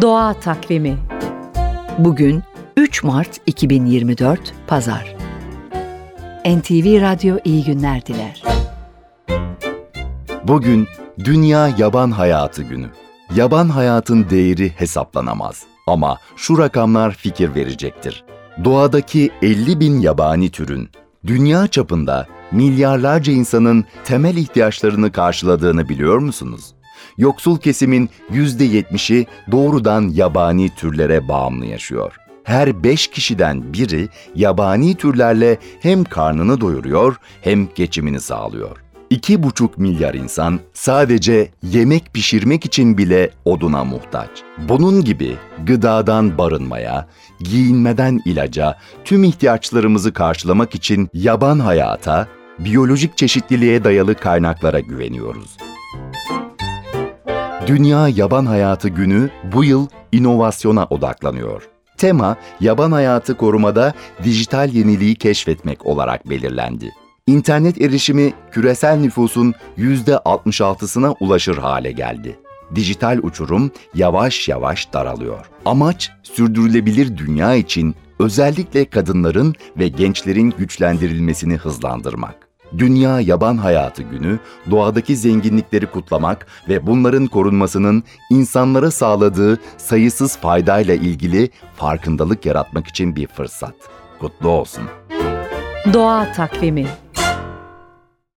Doğa Takvimi Bugün 3 Mart 2024 Pazar NTV Radyo iyi günler diler. Bugün Dünya Yaban Hayatı Günü. Yaban hayatın değeri hesaplanamaz. Ama şu rakamlar fikir verecektir. Doğadaki 50 bin yabani türün dünya çapında milyarlarca insanın temel ihtiyaçlarını karşıladığını biliyor musunuz? Yoksul kesimin %70'i doğrudan yabani türlere bağımlı yaşıyor. Her beş kişiden biri yabani türlerle hem karnını doyuruyor hem geçimini sağlıyor. 2,5 milyar insan sadece yemek pişirmek için bile oduna muhtaç. Bunun gibi gıdadan barınmaya, giyinmeden ilaca, tüm ihtiyaçlarımızı karşılamak için yaban hayata, biyolojik çeşitliliğe dayalı kaynaklara güveniyoruz. Dünya Yaban Hayatı Günü bu yıl inovasyona odaklanıyor. Tema, yaban hayatı korumada dijital yeniliği keşfetmek olarak belirlendi. İnternet erişimi küresel nüfusun %66'sına ulaşır hale geldi. Dijital uçurum yavaş yavaş daralıyor. Amaç sürdürülebilir dünya için özellikle kadınların ve gençlerin güçlendirilmesini hızlandırmak. Dünya Yaban Hayatı Günü, doğadaki zenginlikleri kutlamak ve bunların korunmasının insanlara sağladığı sayısız faydayla ilgili farkındalık yaratmak için bir fırsat. Kutlu olsun. Doğa Takvimi